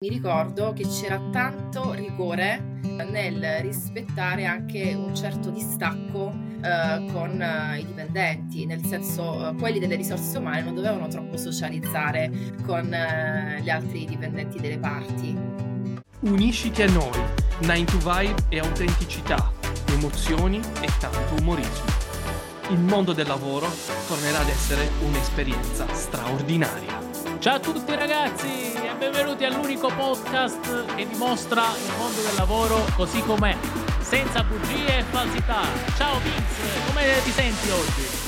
Mi ricordo che c'era tanto rigore nel rispettare anche un certo distacco eh, con eh, i dipendenti, nel senso eh, quelli delle risorse umane non dovevano troppo socializzare con eh, gli altri dipendenti delle parti. Unisciti a noi, 9 to Vibe e autenticità, emozioni e tanto umorismo. Il mondo del lavoro tornerà ad essere un'esperienza straordinaria. Ciao a tutti ragazzi benvenuti all'unico podcast che dimostra il mondo del lavoro così com'è, senza bugie e falsità. Ciao Vince, come ti senti oggi?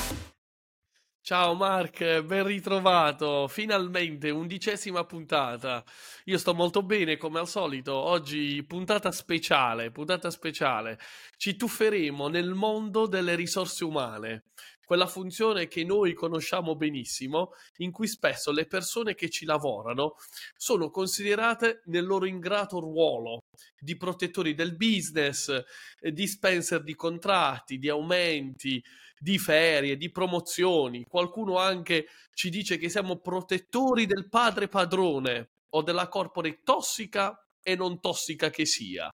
Ciao Mark, ben ritrovato. Finalmente, undicesima puntata. Io sto molto bene come al solito. Oggi puntata speciale, puntata speciale. Ci tufferemo nel mondo delle risorse umane quella funzione che noi conosciamo benissimo, in cui spesso le persone che ci lavorano sono considerate nel loro ingrato ruolo di protettori del business, eh, dispenser di contratti, di aumenti, di ferie, di promozioni. Qualcuno anche ci dice che siamo protettori del padre padrone o della corporate tossica e non tossica che sia.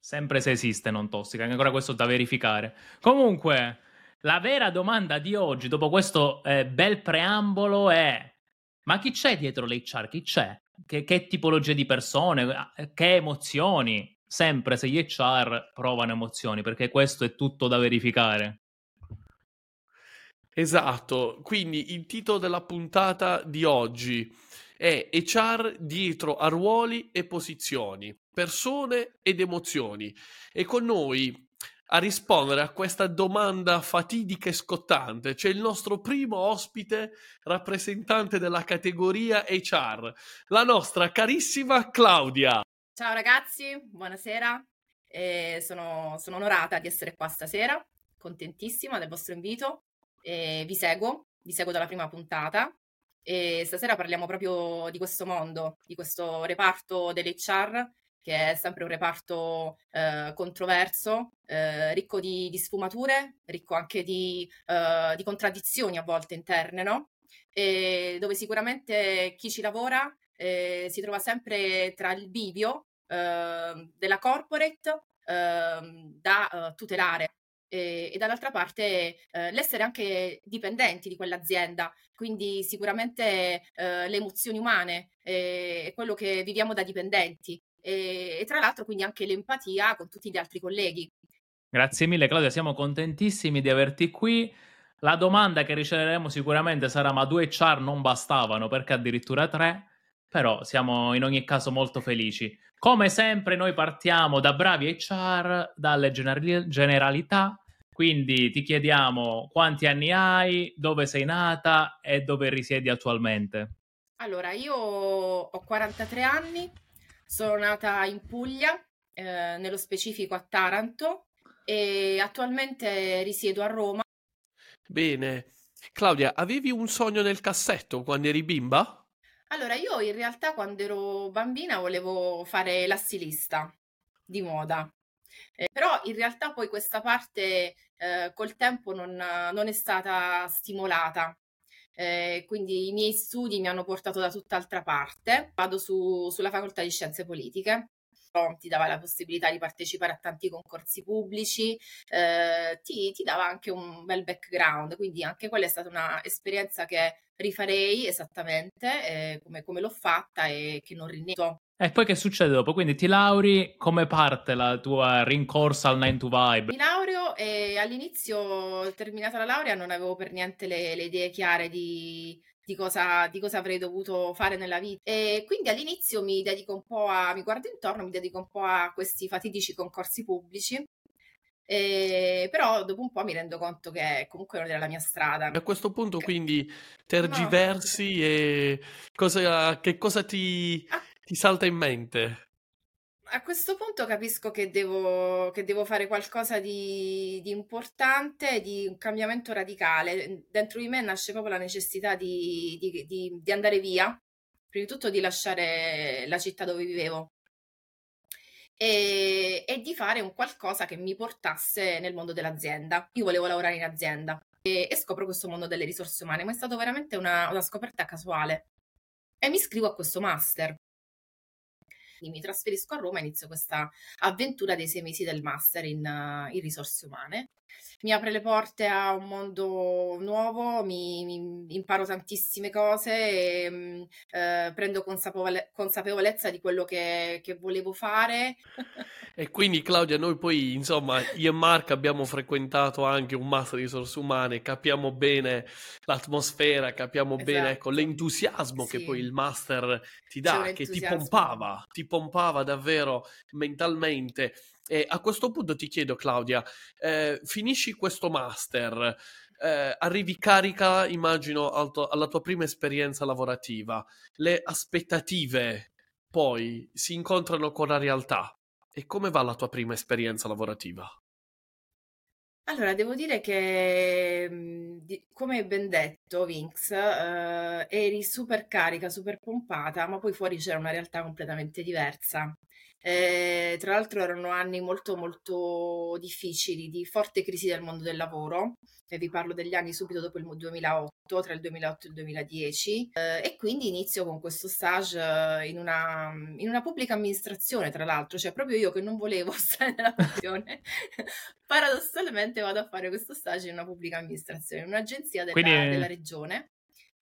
Sempre se esiste non tossica, ancora questo da verificare. Comunque, la vera domanda di oggi, dopo questo eh, bel preambolo, è: ma chi c'è dietro l'HR? Chi c'è? Che, che tipologia di persone? Che emozioni? Sempre se gli HR provano emozioni, perché questo è tutto da verificare. Esatto, quindi il titolo della puntata di oggi è HR dietro a ruoli e posizioni, persone ed emozioni. E con noi a rispondere a questa domanda fatidica e scottante. C'è il nostro primo ospite rappresentante della categoria HR, la nostra carissima Claudia. Ciao ragazzi, buonasera. Eh, sono, sono, onorata di essere qua stasera, contentissima del vostro invito. Eh, vi seguo, vi seguo dalla prima puntata e stasera parliamo proprio di questo mondo, di questo reparto dell'HR che è sempre un reparto eh, controverso, eh, ricco di, di, sfumature, ricco anche di, eh, di, contraddizioni a volte interne, no? E dove sicuramente chi ci lavora eh, si trova sempre tra il bivio ehm, della corporate ehm, da eh, tutelare. E, e, dall'altra parte eh, l'essere anche dipendenti di quell'azienda, quindi sicuramente eh, le emozioni umane eh, è quello che viviamo da dipendenti e, e tra l'altro quindi anche l'empatia con tutti gli altri colleghi. Grazie mille Claudia, siamo contentissimi di averti qui. La domanda che riceveremo sicuramente sarà ma due char non bastavano perché addirittura tre, però siamo in ogni caso molto felici. Come sempre noi partiamo da bravi HR, dalle gener- generalità, quindi ti chiediamo quanti anni hai, dove sei nata e dove risiedi attualmente. Allora, io ho 43 anni, sono nata in Puglia, eh, nello specifico a Taranto, e attualmente risiedo a Roma. Bene. Claudia, avevi un sogno nel cassetto quando eri bimba? Allora, io in realtà quando ero bambina volevo fare la stilista di moda, eh, però in realtà poi questa parte eh, col tempo non, non, è stata stimolata eh, quindi i miei studi mi hanno portato da tutt'altra parte. Vado su, sulla facoltà di scienze politiche ti dava la possibilità di partecipare a tanti concorsi pubblici, eh, ti, ti, dava anche un bel background, quindi anche quella è stata un'esperienza che rifarei esattamente eh, come, come, l'ho fatta e che non rinnego. E poi che succede dopo? Quindi ti lauri, come parte la tua rincorsa al 9 to Vibe? Mi laureo e all'inizio, terminata la laurea, non avevo per niente le, le idee chiare di, di cosa, di cosa, avrei dovuto fare nella vita. E quindi all'inizio mi dedico un po' a, mi guardo intorno, mi dedico un po' a questi fatidici concorsi pubblici. E, però dopo un po' mi rendo conto che comunque non era la mia strada. A questo punto quindi tergiversi no. e cosa, che cosa ti... Ah ti salta in mente? A questo punto capisco che devo, che devo fare qualcosa di, di, importante, di un cambiamento radicale. Dentro di me nasce proprio la necessità di, di, di andare via, prima di tutto di lasciare la città dove vivevo e, e, di fare un qualcosa che mi portasse nel mondo dell'azienda. Io volevo lavorare in azienda e, e scopro questo mondo delle risorse umane, ma è stata veramente una, una scoperta casuale. E mi iscrivo a questo master mi trasferisco a Roma e inizio questa avventura dei sei mesi del master in, uh, in risorse umane mi apre le porte a un mondo nuovo, mi, mi imparo tantissime cose e mm, eh, prendo consapevole- consapevolezza di quello che, che volevo fare. E quindi Claudia, noi poi, insomma, io e Mark abbiamo frequentato anche un master di risorse umane, capiamo bene l'atmosfera, capiamo esatto. bene ecco, esatto. l'entusiasmo sì. che poi il master ti dà, che ti pompava, ti pompava davvero mentalmente. E a questo punto ti chiedo, Claudia, eh, finisci questo master, eh, arrivi carica, immagino, al to- alla tua prima esperienza lavorativa, le aspettative poi si incontrano con la realtà. E come va la tua prima esperienza lavorativa? Allora, devo dire che, mhmm, come ben detto, Vinx, eh, eri super carica, super pompata, ma poi fuori c'era una realtà completamente diversa. Eh, tra l'altro erano anni molto molto difficili, di forte crisi del mondo del lavoro, e vi parlo degli anni subito dopo il 2008, tra il 2008 e il 2010, eh, e quindi inizio con questo stage eh, in una, in una, pubblica amministrazione, tra l'altro, cioè proprio io che non volevo stare nella funzione, paradossalmente vado a fare questo stage in una pubblica amministrazione, in un'agenzia della, quindi... della regione.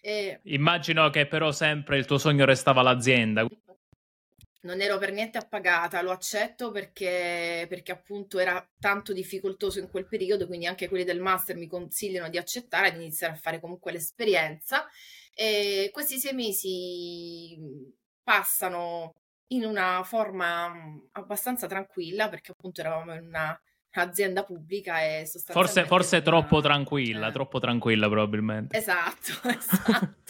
E... Immagino che però sempre il tuo sogno restava l'azienda non ero per niente appagata, lo accetto perché, perché, appunto era tanto difficoltoso in quel periodo, quindi anche quelli del master mi consigliano di accettare, di iniziare a fare comunque l'esperienza. E questi sei mesi passano in una forma abbastanza tranquilla perché appunto eravamo in una azienda pubblica e sostanzialmente... Forse, forse troppo tranquilla, eh. troppo tranquilla probabilmente. Esatto, esatto.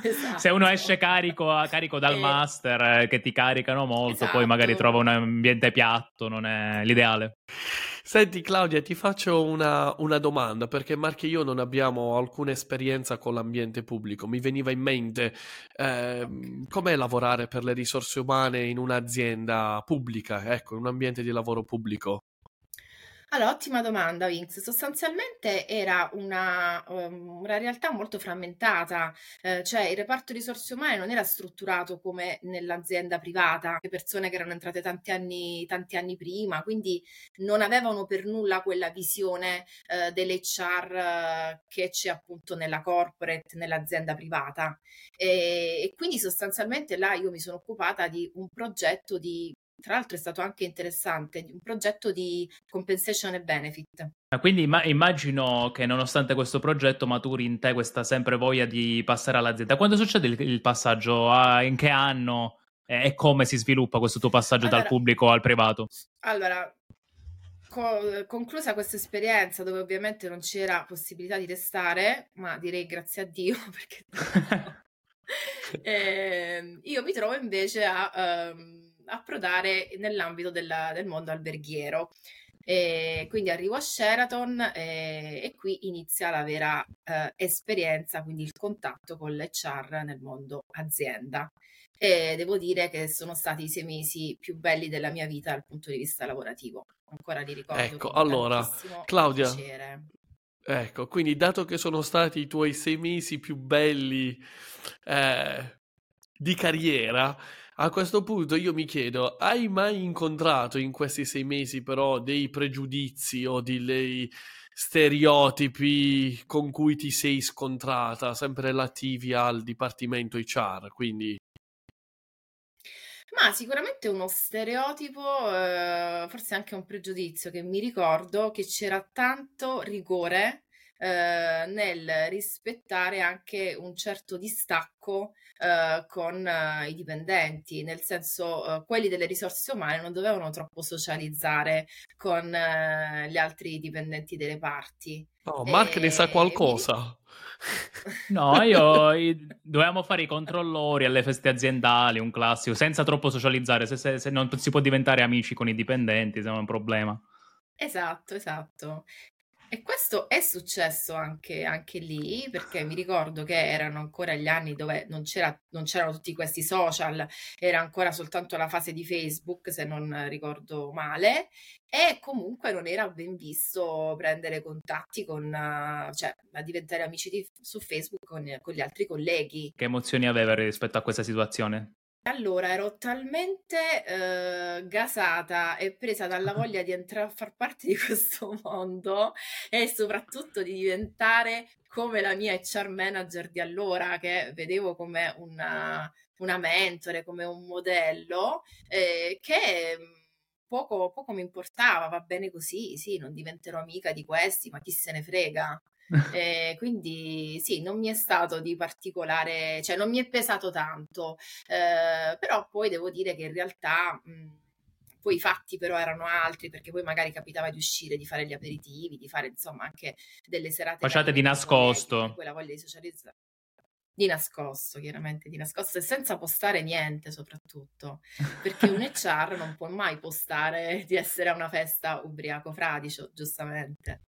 Esatto. Se uno esce carico, carico dal eh, master, eh, che ti caricano molto, esatto. poi magari trova un ambiente piatto, non è l'ideale. Senti Claudia, ti faccio una, una, domanda perché Marco e io non abbiamo alcuna esperienza con l'ambiente pubblico. Mi veniva in mente eh, com'è lavorare per le risorse umane in un'azienda pubblica, ecco, in un ambiente di lavoro pubblico. Allora, ottima domanda, Vince. Sostanzialmente era una, um, una realtà molto frammentata, eh, cioè il reparto risorse umane non era strutturato come nell'azienda privata, le persone che erano entrate tanti anni, tanti anni prima, quindi non avevano per nulla quella visione eh, dell'HR eh, che c'è appunto nella corporate, nell'azienda privata. E, e quindi sostanzialmente là io mi sono occupata di un progetto di tra l'altro è stato anche interessante, un progetto di compensation e benefit. Quindi immagino che nonostante questo progetto maturi in te questa sempre voglia di passare all'azienda. Quando succede il, il passaggio? Ah, in che anno? E come si sviluppa questo tuo passaggio allora, dal pubblico al privato? Allora, co- conclusa questa esperienza dove ovviamente non c'era possibilità di restare, ma direi grazie a Dio perché... eh, io mi trovo invece a... Um, approdare nell'ambito della, del mondo alberghiero. E quindi arrivo a Sheraton e, e qui inizia la vera eh, esperienza, quindi il contatto con l'HR nel mondo azienda. E devo dire che sono stati i sei mesi più belli della mia vita dal punto di vista lavorativo. Ancora li ricordo. Ecco, allora, Claudia, piacere. ecco, quindi dato che sono stati i tuoi sei mesi più belli eh, di carriera, a questo punto io mi chiedo, hai mai incontrato in questi sei mesi però dei pregiudizi o dei stereotipi con cui ti sei scontrata, sempre relativi al dipartimento HR, quindi... Ma sicuramente uno stereotipo, eh, forse anche un pregiudizio che mi ricordo che c'era tanto rigore eh, nel rispettare anche un certo distacco eh, con eh, i dipendenti, nel senso eh, quelli delle risorse umane non dovevano troppo socializzare con eh, gli altri dipendenti delle parti. No, Mark e... ne sa qualcosa. No, io, io dovevamo fare i controllori alle feste aziendali, un classico, senza troppo socializzare, se, se, se non si può diventare amici con i dipendenti, se è un problema. Esatto, esatto. E questo è successo anche, anche lì, perché mi ricordo che erano ancora gli anni dove non, c'era, non c'erano tutti questi social, era ancora soltanto la fase di Facebook, se non ricordo male, e comunque non era ben visto prendere contatti con, cioè, a diventare amici di, su Facebook con, con gli altri colleghi. Che emozioni aveva rispetto a questa situazione? Allora, ero talmente eh, gasata e presa dalla voglia di entrare a far parte di questo mondo e soprattutto di diventare come la mia HR manager di allora, che vedevo come una, una mentore, come un modello, eh, che mm, poco, poco mi importava, va bene così, sì, non diventerò amica di questi, ma chi se ne frega. Eh, quindi sì, non mi è stato di particolare, cioè non mi è pesato tanto, eh, però poi devo dire che in realtà mh, poi i fatti però erano altri perché poi magari capitava di uscire, di fare gli aperitivi, di fare insomma anche delle serate. Facciate di nascosto. Poi la voglia di socializzare. Di nascosto, chiaramente, di nascosto e senza postare niente soprattutto, perché un HR non può mai postare di essere a una festa ubriaco fradicio, giustamente.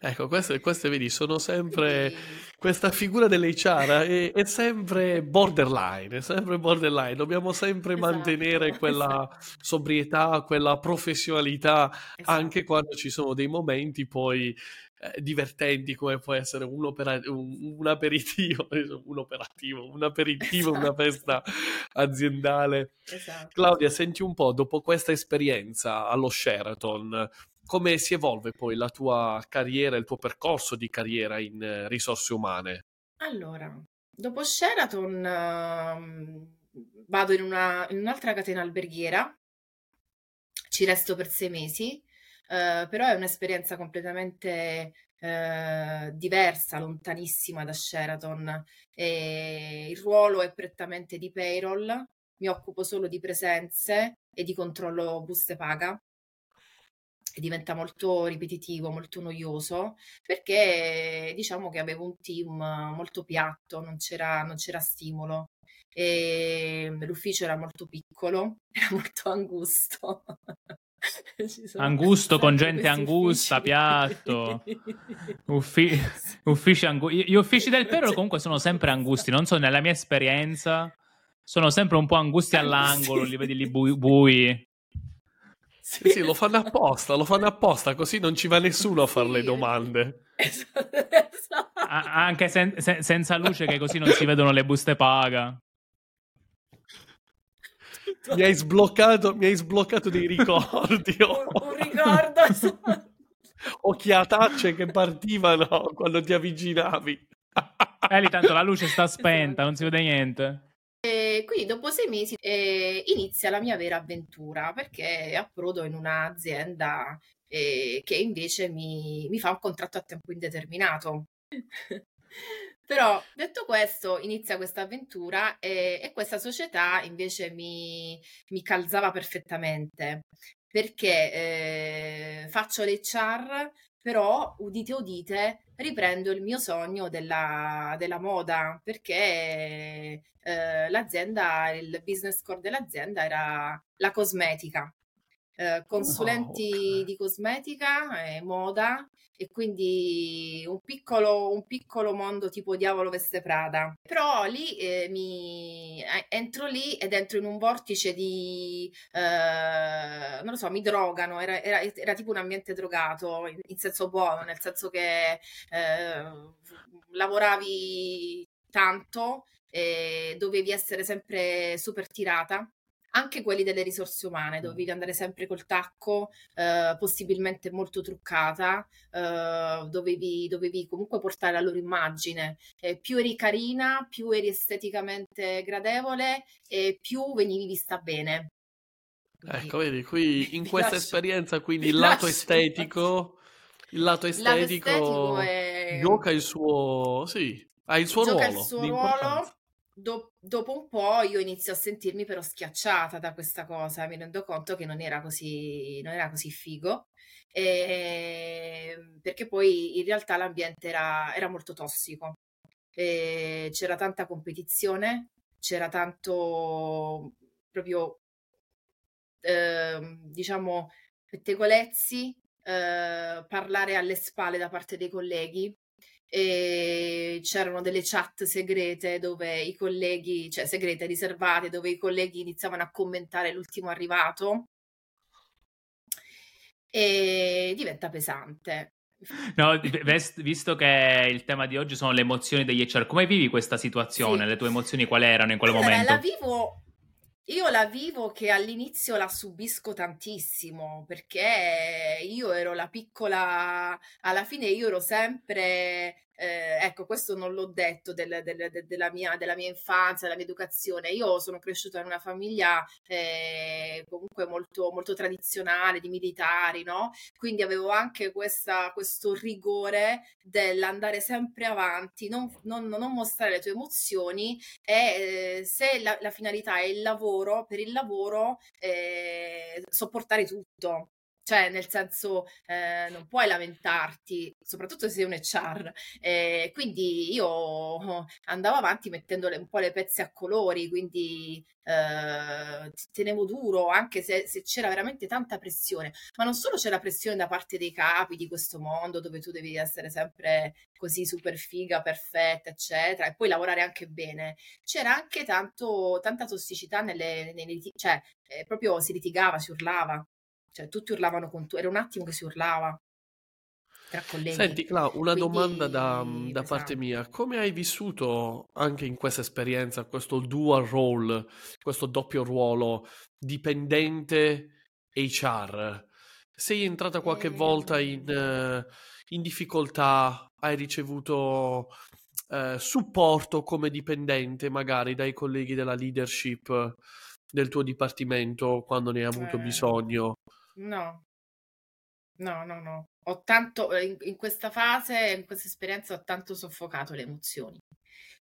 Ecco, queste, queste vedi, sono sempre... Questa figura dell'HR è, è sempre borderline, è sempre borderline. Dobbiamo sempre Esatto, mantenere quella esatto. sobrietà, quella professionalità, anche Esatto. quando ci sono dei momenti poi eh, divertenti, come può essere un, opera- un, un aperitivo, un operativo, un aperitivo, una Esatto. festa aziendale. Esatto. Claudia, senti un po', dopo questa esperienza allo Sheraton, come si evolve poi la tua carriera, il tuo percorso di carriera in eh, risorse umane? Allora, dopo Sheraton ehm, vado in, una- in un'altra catena alberghiera, ci resto per sei mesi, eh, però è un'esperienza completamente eh, diversa, lontanissima da Sheraton. E il ruolo è prettamente di payroll, mi occupo solo di presenze e di controllo buste paga. Diventa molto ripetitivo, molto noioso, perché diciamo che avevo un team molto piatto, non c'era, non c'era stimolo. E l'ufficio era molto piccolo, era molto angusto. Angusto con gente angusta, uffici. piatto. Uffi- uffici angu- Gli uffici del Pero comunque sono sempre angusti, non so, nella mia esperienza sono sempre un po' angusti all'angolo, li vedi lì bui. bui. Sì, sì, lo fanno apposta, lo fanno apposta, così non ci va nessuno a fare le domande. Esatto, esatto. A- anche sen- se- senza luce che così non si vedono le buste paga. Mi hai sbloccato, mi hai sbloccato dei ricordi. un, un ricordo. esatto. Occhiatacce che partivano quando ti avvicinavi. E lì tanto la luce sta spenta, non si vede niente. E quindi dopo sei mesi eh, inizia la mia vera avventura perché approdo in un'azienda eh, che invece mi, mi fa un contratto a tempo indeterminato. Però detto questo, inizia questa avventura e, e questa società invece mi, mi calzava perfettamente perché eh, faccio l'HR, però udite udite riprendo il mio sogno della, della moda perché eh, l'azienda, il business core dell'azienda era la cosmetica, eh, consulenti ok. di cosmetica e moda e quindi un piccolo, un piccolo mondo tipo Diavolo Veste Prada. Però lì eh, mi eh, entro lì ed entro in un vortice di eh, non lo so, mi drogano, era, era- era tipo un ambiente drogato in, in senso buono, nel senso che eh, lavoravi tanto e dovevi essere sempre super tirata. Anche quelli delle risorse umane, dovevi andare sempre col tacco, eh, possibilmente molto truccata, eh, dovevi, dovevi comunque portare la loro immagine. Eh, più eri carina, più eri esteticamente gradevole e più venivi vista bene. Quindi Ecco, vedi, qui in questa lascio- esperienza, quindi il lato estetico, il lato lato estetico estetico è- gioca il suo, sì, ha il suo gioca il ruolo suo di importanza. ruolo. Do- dopo un po' io inizio a sentirmi però schiacciata da questa cosa, mi rendo conto che non era così, non era così figo, e- perché poi in realtà l'ambiente era, era molto tossico, E c'era tanta competizione, c'era tanto proprio, ehm, diciamo, pettegolezzi, eh, parlare alle spalle da parte dei colleghi e c'erano delle chat segrete dove i colleghi, cioè segrete, riservate, dove i colleghi iniziavano a commentare l'ultimo arrivato e diventa pesante. No, visto che il tema di oggi sono le emozioni degli HR, come vivi questa situazione? Sì. Le tue emozioni quali erano in quel allora, momento? La vivo io la vivo che all'inizio la subisco tantissimo perché io ero la piccola, alla fine io ero sempre eh, ecco, questo non l'ho detto del, del, de, della, mia, della, mia, infanzia, della mia educazione. Io sono cresciuta in una famiglia eh, comunque molto, molto, tradizionale, di militari, no? Quindi avevo anche questa, questo rigore dell'andare sempre avanti, non, non, non, mostrare le tue emozioni e eh, se la, la, finalità è il lavoro, per il lavoro eh, sopportare tutto cioè nel senso eh, non puoi lamentarti, soprattutto se sei un HR. Eh, quindi io andavo avanti mettendo un po' le pezze a colori, quindi eh, tenevo duro anche se, se, c'era veramente tanta pressione, ma non solo c'era pressione da parte dei capi di questo mondo dove tu devi essere sempre così super figa, perfetta, eccetera, e poi lavorare anche bene, c'era anche tanto, tanta tossicità nelle, nelle cioè eh, proprio si litigava, si urlava. Cioè, tutti urlavano con tu, era un attimo che si urlava tra colleghi. Senti, Clau, una Quindi, domanda da, da parte mia. Come hai vissuto anche in questa esperienza questo dual role, questo doppio ruolo dipendente HR? Sei entrata qualche volta in, uh, in difficoltà? Hai ricevuto uh, supporto come dipendente magari dai colleghi della leadership del tuo dipartimento quando ne hai avuto eh. bisogno? No, no, no, no. Ho tanto, eh, in, in questa fase, in questa esperienza, ho tanto soffocato le emozioni.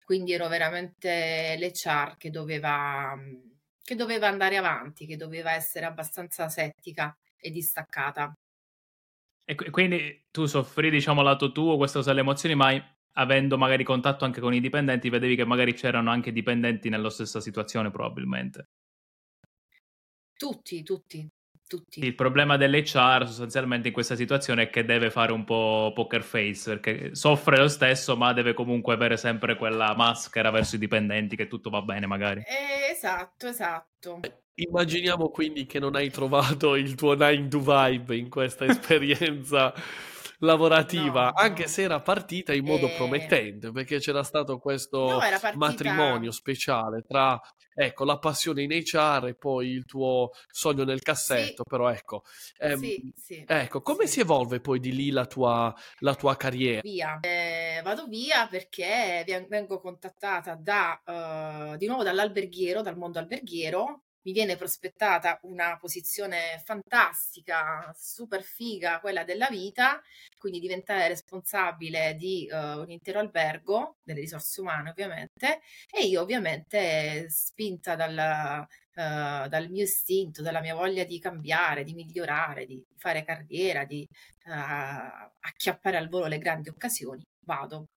Quindi ero veramente l'HR che doveva, che doveva andare avanti, che doveva essere abbastanza settica e distaccata. E quindi tu soffri, diciamo, lato tuo queste cose, le emozioni, ma avendo magari contatto anche con i dipendenti, vedevi che magari c'erano anche dipendenti nella stessa situazione, probabilmente. Tutti, tutti, tutti. Il problema dell'HR sostanzialmente in questa situazione è che deve fare un po' poker face perché soffre lo stesso, ma deve comunque avere sempre quella maschera verso i dipendenti che tutto va bene, magari. Eh, esatto, esatto. Immaginiamo quindi che non hai trovato il tuo 9 to vibe in questa esperienza lavorativa, no, anche se era partita in modo eh... promettente, perché c'era stato questo no, partita... matrimonio speciale tra ecco, la passione in HR e poi il tuo sogno nel cassetto, sì. però ecco, ehm, sì, sì, ecco, come si evolve poi di lì la tua, la tua carriera? Via, eh, vado via perché vengo contattata da, uh, di nuovo dall'alberghiero, dal mondo alberghiero, mi viene prospettata una posizione fantastica, super figa, quella della vita, quindi diventare responsabile di uh, un intero albergo, delle risorse umane ovviamente, e io ovviamente spinta dal, uh, dal mio istinto, dalla mia voglia di cambiare, di migliorare, di fare carriera, di uh, acchiappare al volo le grandi occasioni, vado.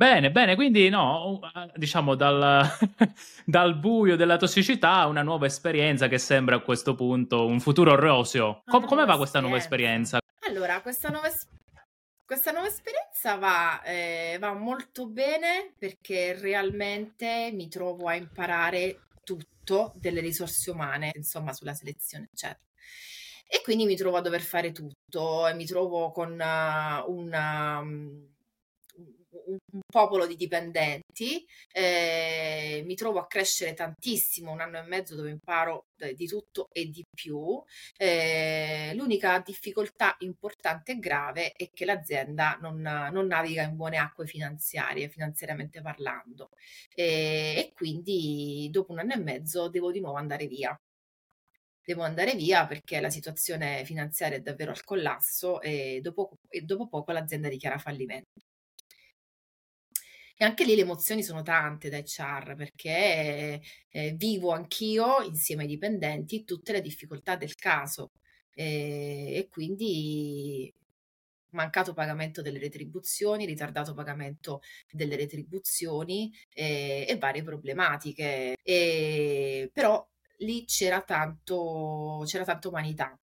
Bene, bene, quindi no, diciamo dal, dal buio della tossicità una nuova esperienza che sembra a questo punto un futuro roseo. Com- come va questa nuova esperienza? Allora, questa nuova, es- questa nuova esperienza va, eh, va molto bene perché realmente mi trovo a imparare tutto delle risorse umane, insomma, sulla selezione, eccetera. E quindi mi trovo a dover fare tutto e mi trovo con uh, una... Un, un popolo di dipendenti, eh, mi trovo a crescere tantissimo, un anno e mezzo dove imparo di tutto e di più. Eh, l'unica difficoltà importante e grave è che l'azienda non, non naviga in buone acque finanziarie, finanziariamente parlando, eh, e quindi dopo un anno e mezzo devo di nuovo andare via devo andare via perché la situazione finanziaria è davvero al collasso e dopo, e dopo poco l'azienda dichiara fallimento. E anche lì le emozioni sono tante da HR perché eh, vivo anch'io insieme ai dipendenti tutte le difficoltà del caso eh, e quindi mancato pagamento delle retribuzioni, ritardato pagamento delle retribuzioni eh, e varie problematiche. E, però lì c'era tanto, c'era tanto umanità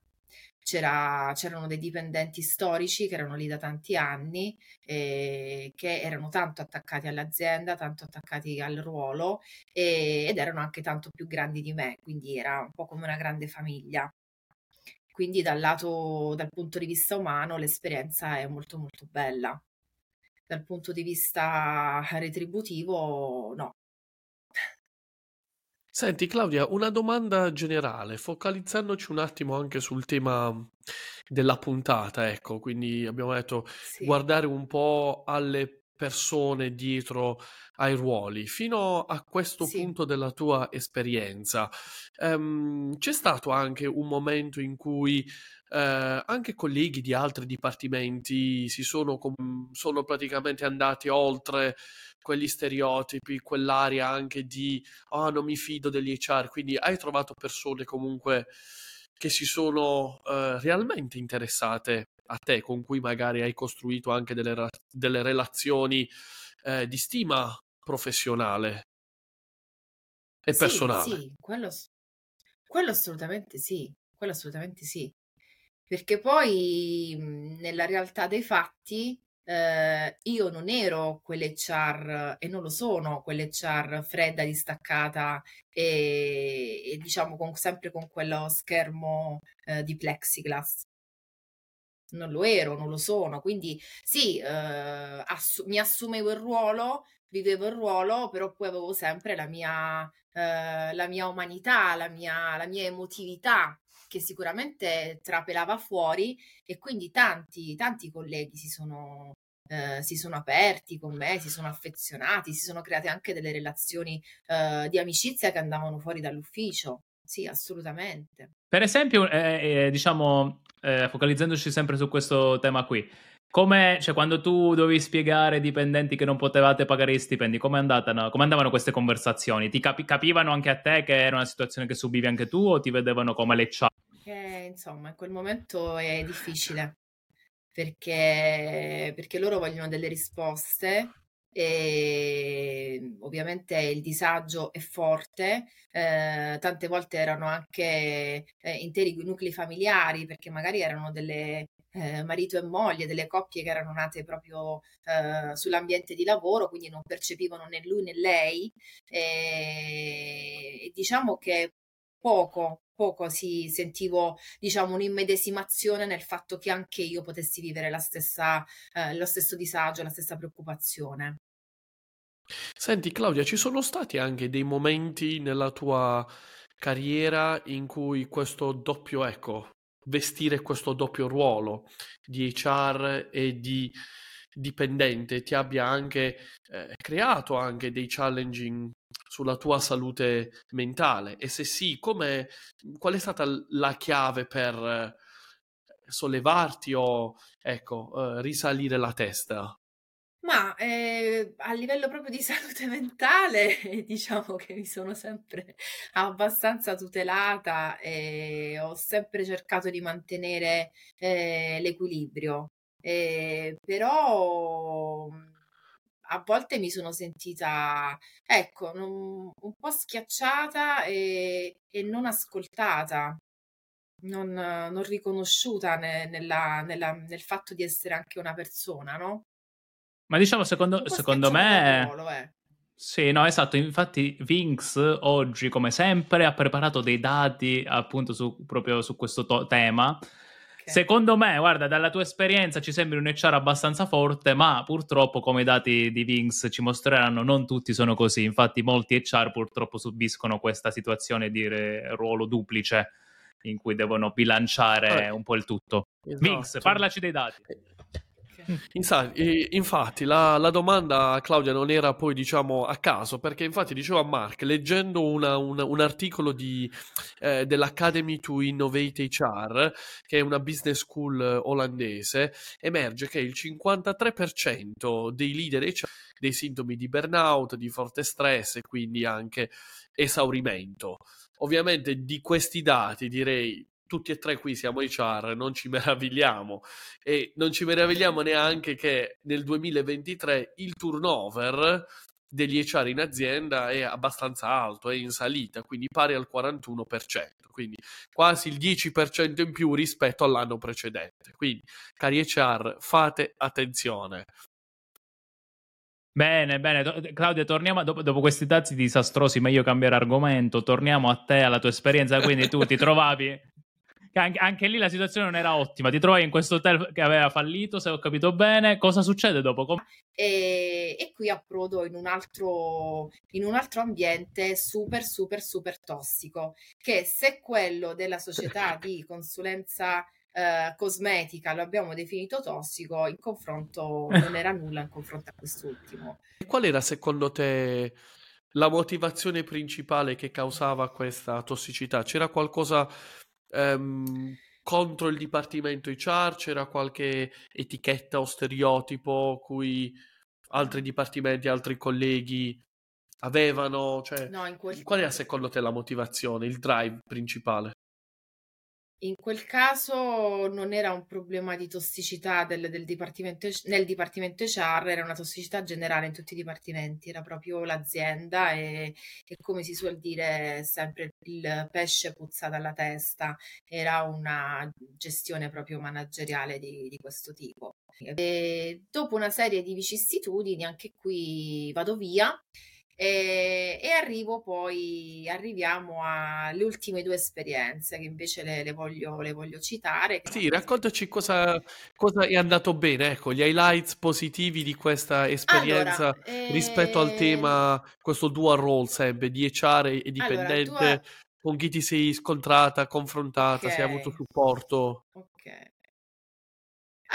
c'era, c'erano dei dipendenti storici che erano lì da tanti anni, eh, che erano tanto attaccati all'azienda, tanto attaccati al ruolo eh, ed erano anche tanto più grandi di me, quindi era un po' come una grande famiglia. quindi dal lato, dal punto di vista umano, l'esperienza è molto molto bella. Dal punto di vista retributivo, no. Senti Claudia, una domanda generale, focalizzandoci un attimo anche sul tema della puntata, ecco, quindi abbiamo detto Sì, guardare un po' alle persone dietro ai ruoli. Fino a questo sì, punto della tua esperienza, ehm, c'è stato anche un momento in cui eh, anche colleghi di altri dipartimenti si sono, com- sono praticamente andati oltre quegli stereotipi, quell'area anche di oh, non mi fido degli HR, quindi hai trovato persone comunque che si sono eh, realmente interessate a te, con cui magari hai costruito anche delle, ra- delle relazioni eh, di stima professionale e sì, personale. sì, quello, quello assolutamente sì, quello assolutamente sì. Perché poi mh, nella realtà dei fatti eh, io non ero quell'HR e non lo sono quell'HR fredda, distaccata e, e diciamo con- sempre con quello schermo eh, di plexiglass. Non lo ero, non lo sono, quindi sì, eh, assu- mi assumevo il ruolo, vivevo il ruolo, però poi avevo sempre la mia, eh, la mia umanità, la mia, la mia emotività che sicuramente trapelava fuori e quindi tanti, tanti colleghi si sono, eh, si sono aperti con me, si sono affezionati, si sono create anche delle relazioni, eh, di amicizia che andavano fuori dall'ufficio. Sì, assolutamente. Per esempio, eh, eh, diciamo, eh, focalizzandoci sempre su questo tema qui, come, cioè, quando tu dovevi spiegare ai dipendenti che non potevate pagare gli stipendi, come, come andavano queste conversazioni? Ti capi- capivano anche a te che era una situazione che subivi anche tu o ti vedevano come le chat? Eh, insomma, in quel momento è difficile perché, perché loro vogliono delle risposte e ovviamente il disagio è forte. eh, tante volte erano anche eh, interi nuclei familiari perché magari erano delle eh, marito e moglie, delle coppie che erano nate proprio eh, sull'ambiente di lavoro, quindi non percepivano né lui né lei. E, e diciamo che poco, poco si sentivo, diciamo, un'immedesimazione nel fatto che anche io potessi vivere la stessa, eh, lo stesso disagio, la stessa preoccupazione. Senti Claudia, ci sono stati anche dei momenti nella tua carriera in cui questo doppio, ecco, vestire questo doppio ruolo di HR e di dipendente ti abbia anche eh, creato anche dei challenging sulla tua salute mentale? E se sì, qual è stata la chiave per eh, sollevarti o, ecco, eh, risalire la testa? Ma eh, a livello proprio di salute mentale, diciamo che mi sono sempre abbastanza tutelata e ho sempre cercato di mantenere eh, l'equilibrio. Eh, però a volte mi sono sentita, ecco, non- un po' schiacciata e, e non ascoltata, non, non riconosciuta ne- nella- nella- nel fatto di essere anche una persona, no? Ma diciamo, secondo, secondo me... ruolo, eh. Sì, no, esatto. Infatti, Vinx oggi, come sempre, ha preparato dei dati appunto su, proprio su questo to- tema. Secondo me, guarda, dalla tua esperienza ci sembri un HR abbastanza forte, ma purtroppo, come i dati di Vinx ci mostreranno, non tutti sono così. Infatti, molti HR purtroppo subiscono questa situazione di re- ruolo duplice in cui devono bilanciare Eh, un po' il tutto. Vinx, esatto. parlaci dei dati. Insa- Infatti, la, la domanda, Claudia, non era poi, diciamo, a caso, perché infatti dicevo a Mark, leggendo una- una- un articolo di, eh, dell'Academy to Innovate HR, che è una business school eh, olandese, emerge che il 53% dei leader HR dei sintomi di burnout, di forte stress e quindi anche esaurimento. Ovviamente di questi dati direi tutti e tre qui siamo HR, non ci meravigliamo e non ci meravigliamo neanche che nel 2023 il turnover degli HR in azienda è abbastanza alto, è in salita, quindi pari al 41%, quindi quasi il 10% in più rispetto all'anno precedente. Quindi, cari HR, fate attenzione. Bene, bene. Claudia, torniamo dopo, dopo questi dati disastrosi, meglio cambiare argomento. Torniamo a te, alla tua esperienza. Quindi tu ti trovavi. Anche, anche, lì la situazione non era ottima. Ti trovi in questo hotel che aveva fallito, se ho capito bene. Cosa succede dopo? Com- e, e, qui approdo in un, altro, in un altro ambiente super, super, super tossico, che se quello della società di consulenza eh, cosmetica lo abbiamo definito tossico, in confronto non era nulla in confronto a quest'ultimo. Qual era secondo te la motivazione principale che causava questa tossicità? C'era qualcosa ehm, contro il dipartimento HR? C'era qualche etichetta o stereotipo cui altri dipartimenti, altri colleghi avevano? Cioè, no, quel... Qual era secondo te la motivazione, il drive principale? In quel caso non era un problema di tossicità del, del dipartimento, nel dipartimento HR, era una tossicità generale in tutti i dipartimenti, era proprio l'azienda e, e come si suol dire sempre il pesce puzza dalla testa, era una gestione proprio manageriale di, di questo tipo. E dopo una serie di vicissitudini, anche qui vado via e, e, arrivo poi, arriviamo alle ultime due esperienze che invece le, le, voglio, le voglio, citare. Sì, raccontaci cosa, cosa, è andato bene, ecco, gli highlights positivi di questa esperienza allora, eh... rispetto al tema, questo dual role sempre, di HR e dipendente, allora, con chi ti sei scontrata, confrontata, okay. se hai avuto supporto. Ok.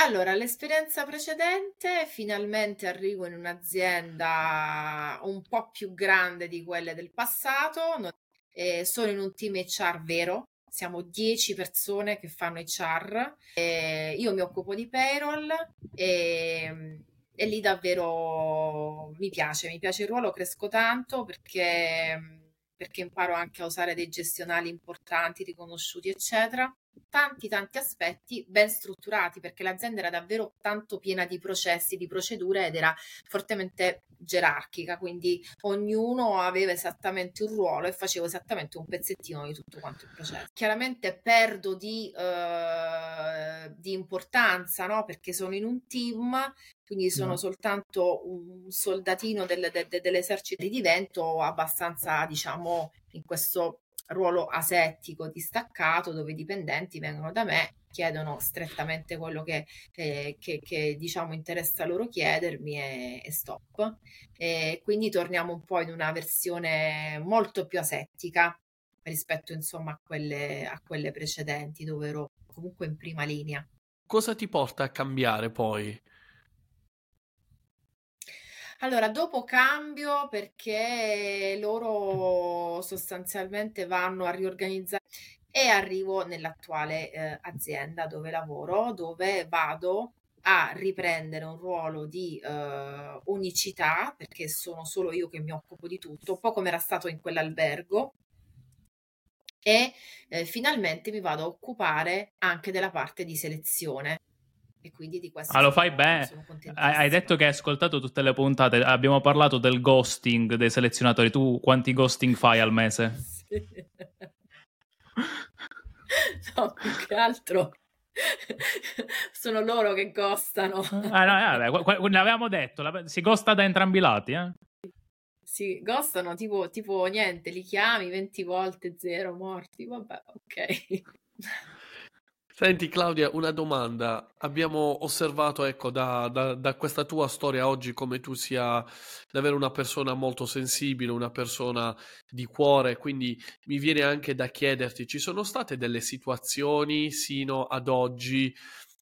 Allora, l'esperienza precedente, finalmente arrivo in un'azienda un po' più grande di quelle del passato, eh, sono in un team HR vero, siamo 10 persone che fanno HR, eh, io mi occupo di payroll e, e lì davvero mi piace, mi piace il ruolo, cresco tanto perché perché imparo anche a usare dei gestionali importanti, riconosciuti, eccetera tanti tanti aspetti ben strutturati perché l'azienda era davvero tanto piena di processi, di procedure ed era fortemente gerarchica, quindi ognuno aveva esattamente un ruolo e facevo esattamente un pezzettino di tutto quanto il processo. Chiaramente perdo di, eh, di importanza, no? Perché sono in un team, quindi sono no. soltanto un soldatino del, del, dell'esercito, divento abbastanza, diciamo, in questo ruolo asettico distaccato dove i dipendenti vengono da me chiedono strettamente quello che, eh, che, che diciamo interessa loro chiedermi e, e stop. E quindi torniamo un po' in una versione molto più asettica rispetto insomma a quelle, a quelle precedenti dove ero comunque in prima linea. Cosa ti porta a cambiare poi? Allora, dopo cambio perché loro sostanzialmente vanno a riorganizzare e arrivo nell'attuale eh, azienda dove lavoro, dove vado a riprendere un ruolo di eh, unicità, perché sono solo io che mi occupo di tutto, un po' come era stato in quell'albergo, e eh, finalmente mi vado a occupare anche della parte di selezione e quindi di questo ah, lo fai bene. Hai detto che hai ascoltato tutte le puntate. Abbiamo parlato del ghosting dei selezionatori. Tu quanti ghosting fai al mese? Sì. no, più che altro sono loro che costano. Ah, no, vabbè, ne avevamo detto, si costa da entrambi i lati, eh? Si costano tipo, tipo niente, li chiami 20 volte, zero morti, vabbè, ok. Senti Claudia, una domanda. Abbiamo osservato, ecco, da, da, da, questa tua storia oggi come tu sia davvero una persona molto sensibile, una persona di cuore, quindi mi viene anche da chiederti, ci sono state delle situazioni sino ad oggi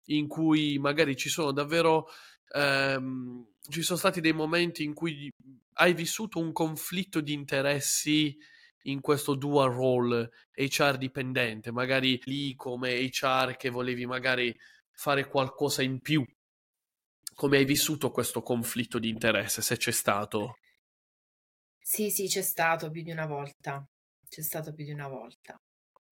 in cui magari ci sono davvero, ehm, ci sono stati dei momenti in cui hai vissuto un conflitto di interessi in questo dual role HR dipendente, magari lì come HR che volevi magari fare qualcosa in più. Come hai vissuto questo conflitto di interesse, se c'è stato? Sì, sì, c'è stato più di una volta. C'è stato più di una volta.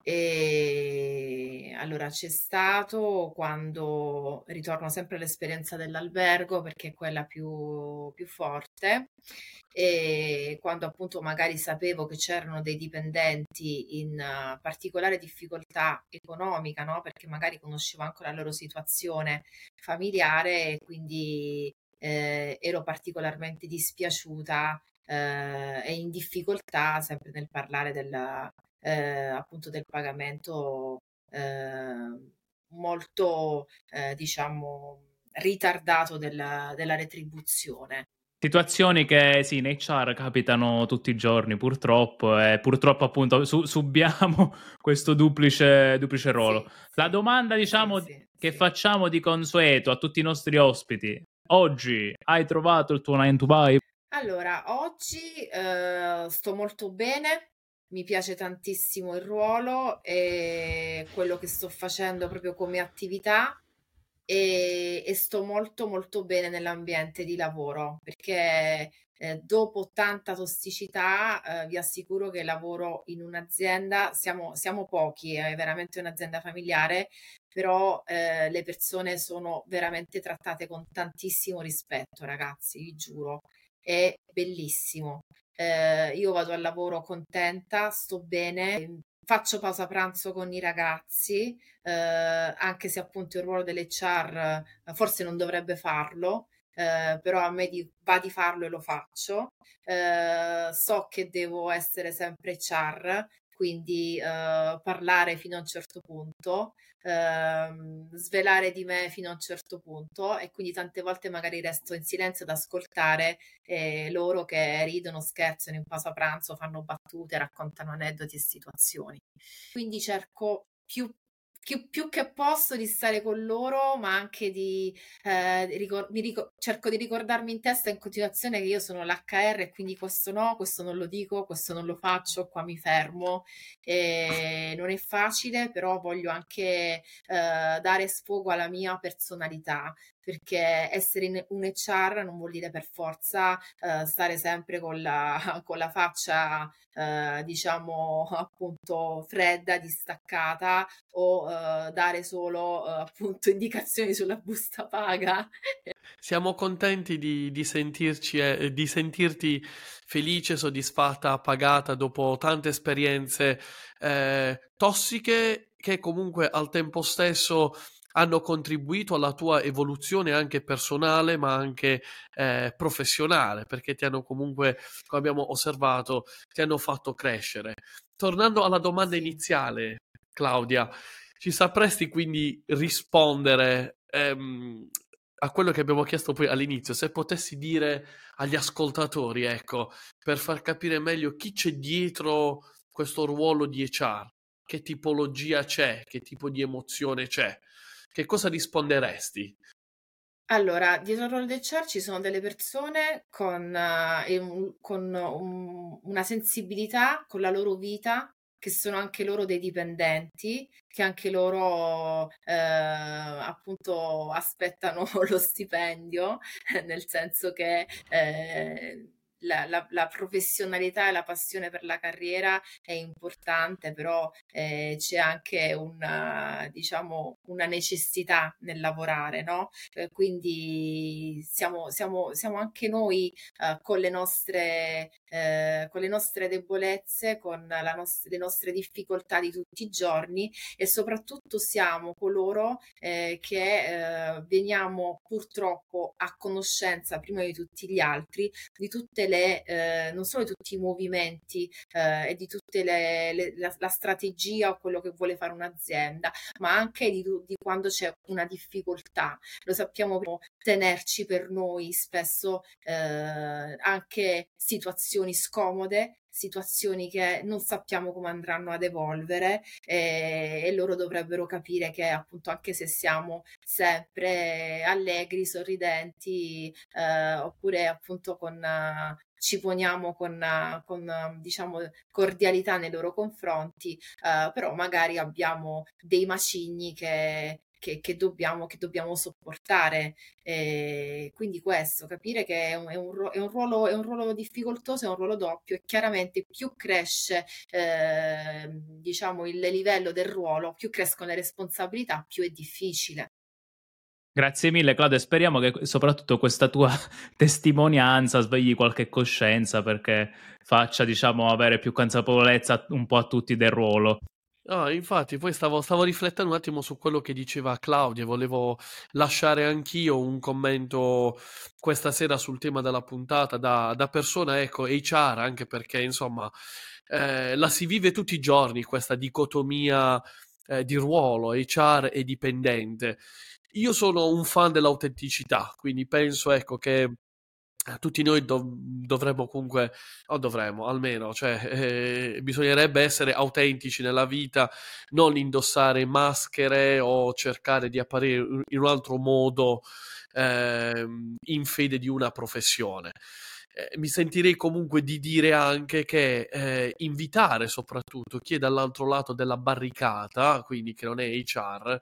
E allora c'è stato quando ritorno sempre all'esperienza dell'albergo perché è quella più, più forte e quando appunto magari sapevo che c'erano dei dipendenti in particolare difficoltà economica, no? Perché magari conoscevo anche la loro situazione familiare e quindi eh, ero particolarmente dispiaciuta eh, e in difficoltà sempre nel parlare della, eh, appunto del pagamento eh, molto, eh, diciamo, ritardato della, della retribuzione. Situazioni che sì, nei char capitano tutti i giorni purtroppo e purtroppo appunto su- subiamo questo duplice, duplice ruolo. Sì, La sì, domanda diciamo sì, che facciamo di consueto a tutti i nostri ospiti. Oggi hai trovato il tuo 9 to buy? Allora, oggi eh, sto molto bene, mi piace tantissimo il ruolo e quello che sto facendo proprio come attività e, e sto molto molto bene nell'ambiente di lavoro perché eh, dopo tanta tossicità eh, vi assicuro che lavoro in un'azienda, siamo, siamo pochi, è veramente un'azienda familiare, però eh, le persone sono veramente trattate con tantissimo rispetto, ragazzi, vi giuro, è bellissimo. Eh, io vado al lavoro contenta, sto bene, faccio pausa pranzo con i ragazzi, eh, anche se appunto il ruolo dell'HR eh, forse non dovrebbe farlo, eh, però a me di, va di farlo e lo faccio. Eh, so che devo essere sempre HR, quindi eh, parlare fino a un certo punto, ehm, svelare di me fino a un certo punto e quindi tante volte magari resto in silenzio ad ascoltare eh, loro che ridono, scherzano in pausa pranzo, fanno battute, raccontano aneddoti e situazioni. Quindi cerco più più, più, che posso di stare con loro, ma anche di eh, ricor- ricor- cerco di ricordarmi in testa in continuazione che io sono l'HR e quindi questo no, questo non lo dico, questo non lo faccio, qua mi fermo. E non è facile, però voglio anche eh, dare sfogo alla mia personalità, perché essere in un HR non vuol dire per forza uh, stare sempre con la, con la faccia, uh, diciamo, appunto fredda, distaccata o uh, dare solo appunto indicazioni sulla busta paga. Siamo contenti di, di, sentirci, eh, di sentirti felice, soddisfatta, pagata dopo tante esperienze eh, tossiche che comunque al tempo stesso hanno contribuito alla tua evoluzione anche personale ma anche eh, professionale perché ti hanno comunque, come abbiamo osservato, ti hanno fatto crescere. Tornando alla domanda iniziale, Claudia, ci sapresti quindi rispondere ehm, a quello che abbiamo chiesto poi all'inizio, se potessi dire agli ascoltatori, ecco, per far capire meglio chi c'è dietro questo ruolo di HR, che tipologia c'è, che tipo di emozione c'è che cosa risponderesti? Allora, dietro ruolo del CER ci sono delle persone con, uh, con un, una sensibilità con la loro vita, che sono anche loro dei dipendenti, che anche loro eh, appunto aspettano lo stipendio, nel senso che eh, la, la, la, professionalità e la passione per la carriera è importante, però eh, c'è anche una, diciamo, una necessità nel lavorare, no? Eh, quindi siamo, siamo, siamo, anche noi eh, con, le nostre, eh, con le nostre debolezze, con nost- le nostre difficoltà di tutti i giorni e soprattutto siamo coloro eh, che eh, veniamo purtroppo a conoscenza prima di tutti gli altri di tutte le, eh, non solo di tutti i movimenti eh, e di tutta la, la, strategia o quello che vuole fare un'azienda, ma anche di, di quando c'è una difficoltà. Lo sappiamo tenerci per noi spesso eh, anche situazioni scomode situazioni che non sappiamo come andranno ad evolvere eh, e loro dovrebbero capire che appunto anche se siamo sempre allegri, sorridenti eh, oppure appunto con uh, ci poniamo con, uh, con uh, diciamo cordialità nei loro confronti, però magari abbiamo dei macigni che che, che, dobbiamo, che dobbiamo sopportare. Eh, quindi questo, capire che è un, è, un, è, un ruolo, è un, ruolo, difficoltoso, è un ruolo doppio e chiaramente più cresce eh, diciamo, il livello del ruolo, più crescono le responsabilità, più è difficile. Grazie mille Claudia, speriamo che soprattutto questa tua testimonianza svegli qualche coscienza perché faccia diciamo avere più consapevolezza un po' a tutti del ruolo. No, infatti, poi stavo, stavo riflettendo un attimo su quello che diceva Claudia, volevo lasciare anch'io un commento questa sera sul tema della puntata da, da persona, ecco, HR, anche perché insomma eh, la si vive tutti i giorni questa dicotomia eh, di ruolo, HR e dipendente. Io sono un fan dell'autenticità, quindi penso ecco, che tutti noi dov- dovremmo comunque, o dovremmo almeno, cioè eh, bisognerebbe essere autentici nella vita, non indossare maschere o cercare di apparire in un altro modo eh, in fede di una professione. Eh, mi sentirei comunque di dire anche che eh, invitare soprattutto chi è dall'altro lato della barricata, quindi che non è HR,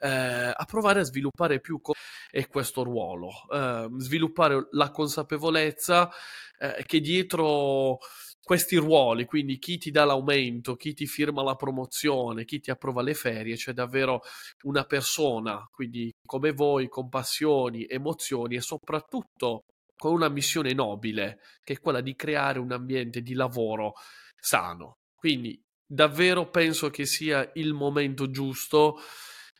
eh, a provare a sviluppare più co- e questo ruolo, eh, sviluppare la consapevolezza eh, che dietro questi ruoli, quindi chi ti dà l'aumento, chi ti firma la promozione, chi ti approva le ferie, c'è davvero una persona, quindi come voi, con passioni, emozioni e soprattutto con una missione nobile, che è quella di creare un ambiente di lavoro sano. Quindi davvero penso che sia il momento giusto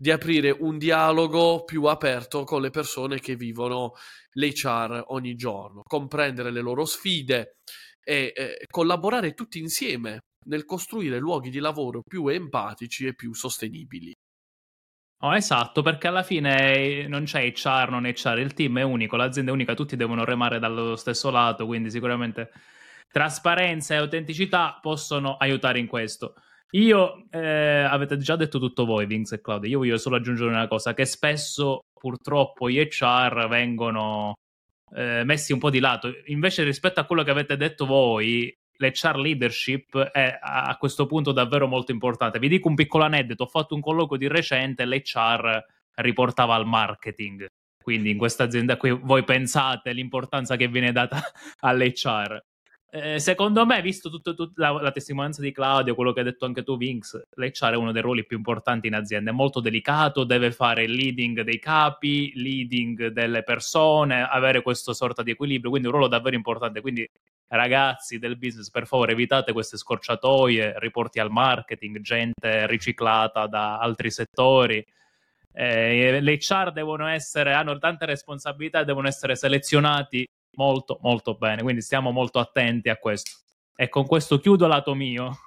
di aprire un dialogo più aperto con le persone che vivono l'HR ogni giorno, comprendere le loro sfide e eh, collaborare tutti insieme nel costruire luoghi di lavoro più empatici e più sostenibili. Oh, esatto, perché alla fine non c'è HR, non HR, il team è unico, l'azienda è unica, tutti devono remare dallo stesso lato, quindi sicuramente trasparenza e autenticità possono aiutare in questo. Io, eh, avete già detto tutto voi, Vince e Claudio, io voglio solo aggiungere una cosa, che spesso purtroppo gli HR vengono eh, messi un po' di lato, invece rispetto a quello che avete detto voi, l'HR leadership è a questo punto davvero molto importante. Vi dico un piccolo aneddoto, ho fatto un colloquio di recente, l'HR riportava al marketing. Quindi in questa azienda qui voi pensate l'importanza che viene data all'HR. Eh, secondo me, visto tutta la, la, testimonianza di Claudio, quello che hai detto anche tu, Vinx, l'HR è uno dei ruoli più importanti in azienda. È molto delicato, deve fare il leading dei capi, leading delle persone, avere questa sorta di equilibrio. Quindi, un ruolo davvero importante. Quindi, ragazzi del business, per favore, evitate queste scorciatoie, riporti al marketing, gente riciclata da altri settori. Eh, le HR devono essere, hanno tante responsabilità, devono essere selezionati molto molto bene, quindi stiamo molto attenti a questo. E con questo chiudo lato mio.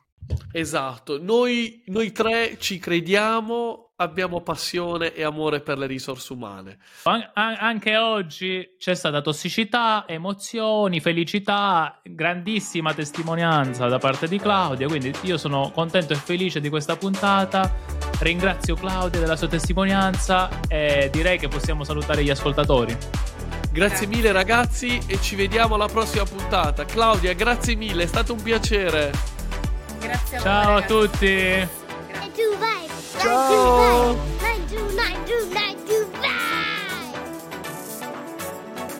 Esatto, noi, noi tre ci crediamo, abbiamo passione e amore per le risorse umane. An- anche oggi c'è stata tossicità, emozioni, felicità, grandissima testimonianza da parte di Claudia, quindi io sono contento e felice di questa puntata. Ringrazio Claudia della sua testimonianza e direi che possiamo salutare gli ascoltatori. Grazie mille ragazzi e ci vediamo alla prossima puntata. Claudia, grazie mille, è stato un piacere. Grazie a voi. Ciao ragazzi. a tutti. Ciao.